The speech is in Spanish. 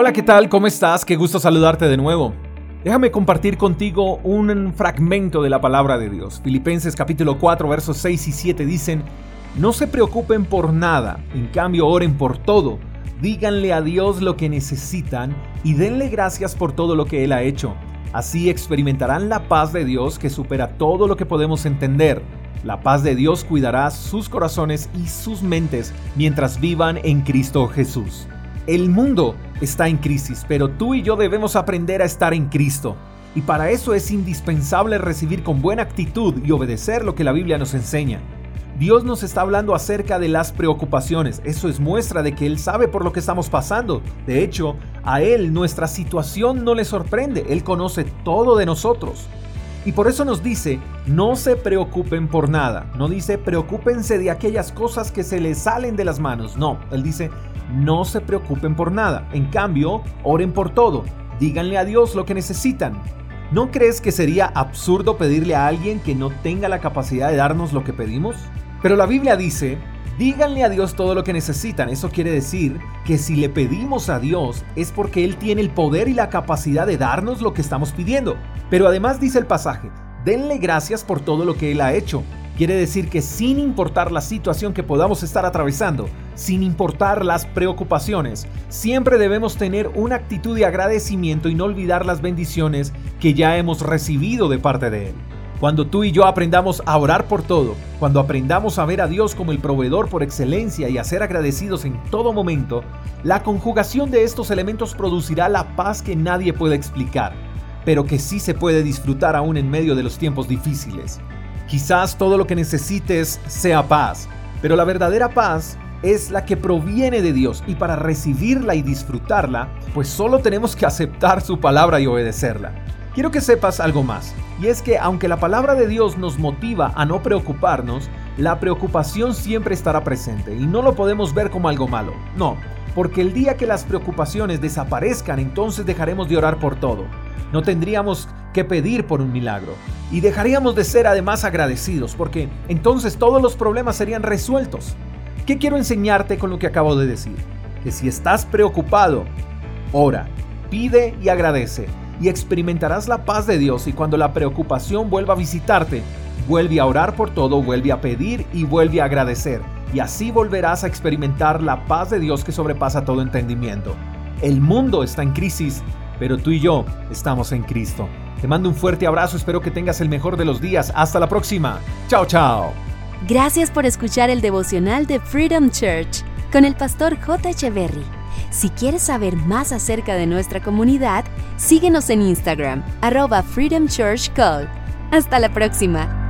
Hola, ¿qué tal? ¿Cómo estás? Qué gusto saludarte de nuevo. Déjame compartir contigo un fragmento de la palabra de Dios. Filipenses capítulo 4 versos 6 y 7 dicen, no se preocupen por nada, en cambio oren por todo. Díganle a Dios lo que necesitan y denle gracias por todo lo que Él ha hecho. Así experimentarán la paz de Dios que supera todo lo que podemos entender. La paz de Dios cuidará sus corazones y sus mentes mientras vivan en Cristo Jesús. El mundo está en crisis, pero tú y yo debemos aprender a estar en Cristo. Y para eso es indispensable recibir con buena actitud y obedecer lo que la Biblia nos enseña. Dios nos está hablando acerca de las preocupaciones. Eso es muestra de que Él sabe por lo que estamos pasando. De hecho, a Él nuestra situación no le sorprende. Él conoce todo de nosotros. Y por eso nos dice, no se preocupen por nada. No dice, preocúpense de aquellas cosas que se les salen de las manos. No, Él dice, no se preocupen por nada. En cambio, oren por todo. Díganle a Dios lo que necesitan. ¿No crees que sería absurdo pedirle a alguien que no tenga la capacidad de darnos lo que pedimos? Pero la Biblia dice, díganle a Dios todo lo que necesitan. Eso quiere decir que si le pedimos a Dios es porque Él tiene el poder y la capacidad de darnos lo que estamos pidiendo. Pero además dice el pasaje, denle gracias por todo lo que Él ha hecho. Quiere decir que sin importar la situación que podamos estar atravesando, sin importar las preocupaciones, siempre debemos tener una actitud de agradecimiento y no olvidar las bendiciones que ya hemos recibido de parte de Él. Cuando tú y yo aprendamos a orar por todo, cuando aprendamos a ver a Dios como el proveedor por excelencia y a ser agradecidos en todo momento, la conjugación de estos elementos producirá la paz que nadie puede explicar, pero que sí se puede disfrutar aún en medio de los tiempos difíciles. Quizás todo lo que necesites sea paz, pero la verdadera paz es la que proviene de Dios y para recibirla y disfrutarla, pues solo tenemos que aceptar su palabra y obedecerla. Quiero que sepas algo más, y es que aunque la palabra de Dios nos motiva a no preocuparnos, la preocupación siempre estará presente y no lo podemos ver como algo malo. No, porque el día que las preocupaciones desaparezcan, entonces dejaremos de orar por todo. No tendríamos que pedir por un milagro. Y dejaríamos de ser además agradecidos, porque entonces todos los problemas serían resueltos. ¿Qué quiero enseñarte con lo que acabo de decir? Que si estás preocupado, ora, pide y agradece, y experimentarás la paz de Dios y cuando la preocupación vuelva a visitarte, vuelve a orar por todo, vuelve a pedir y vuelve a agradecer. Y así volverás a experimentar la paz de Dios que sobrepasa todo entendimiento. El mundo está en crisis, pero tú y yo estamos en Cristo. Te mando un fuerte abrazo, espero que tengas el mejor de los días. Hasta la próxima. Chao, chao. Gracias por escuchar el devocional de Freedom Church con el pastor J. Echeverry. Si quieres saber más acerca de nuestra comunidad, síguenos en Instagram, arroba Freedom Church Call. Hasta la próxima.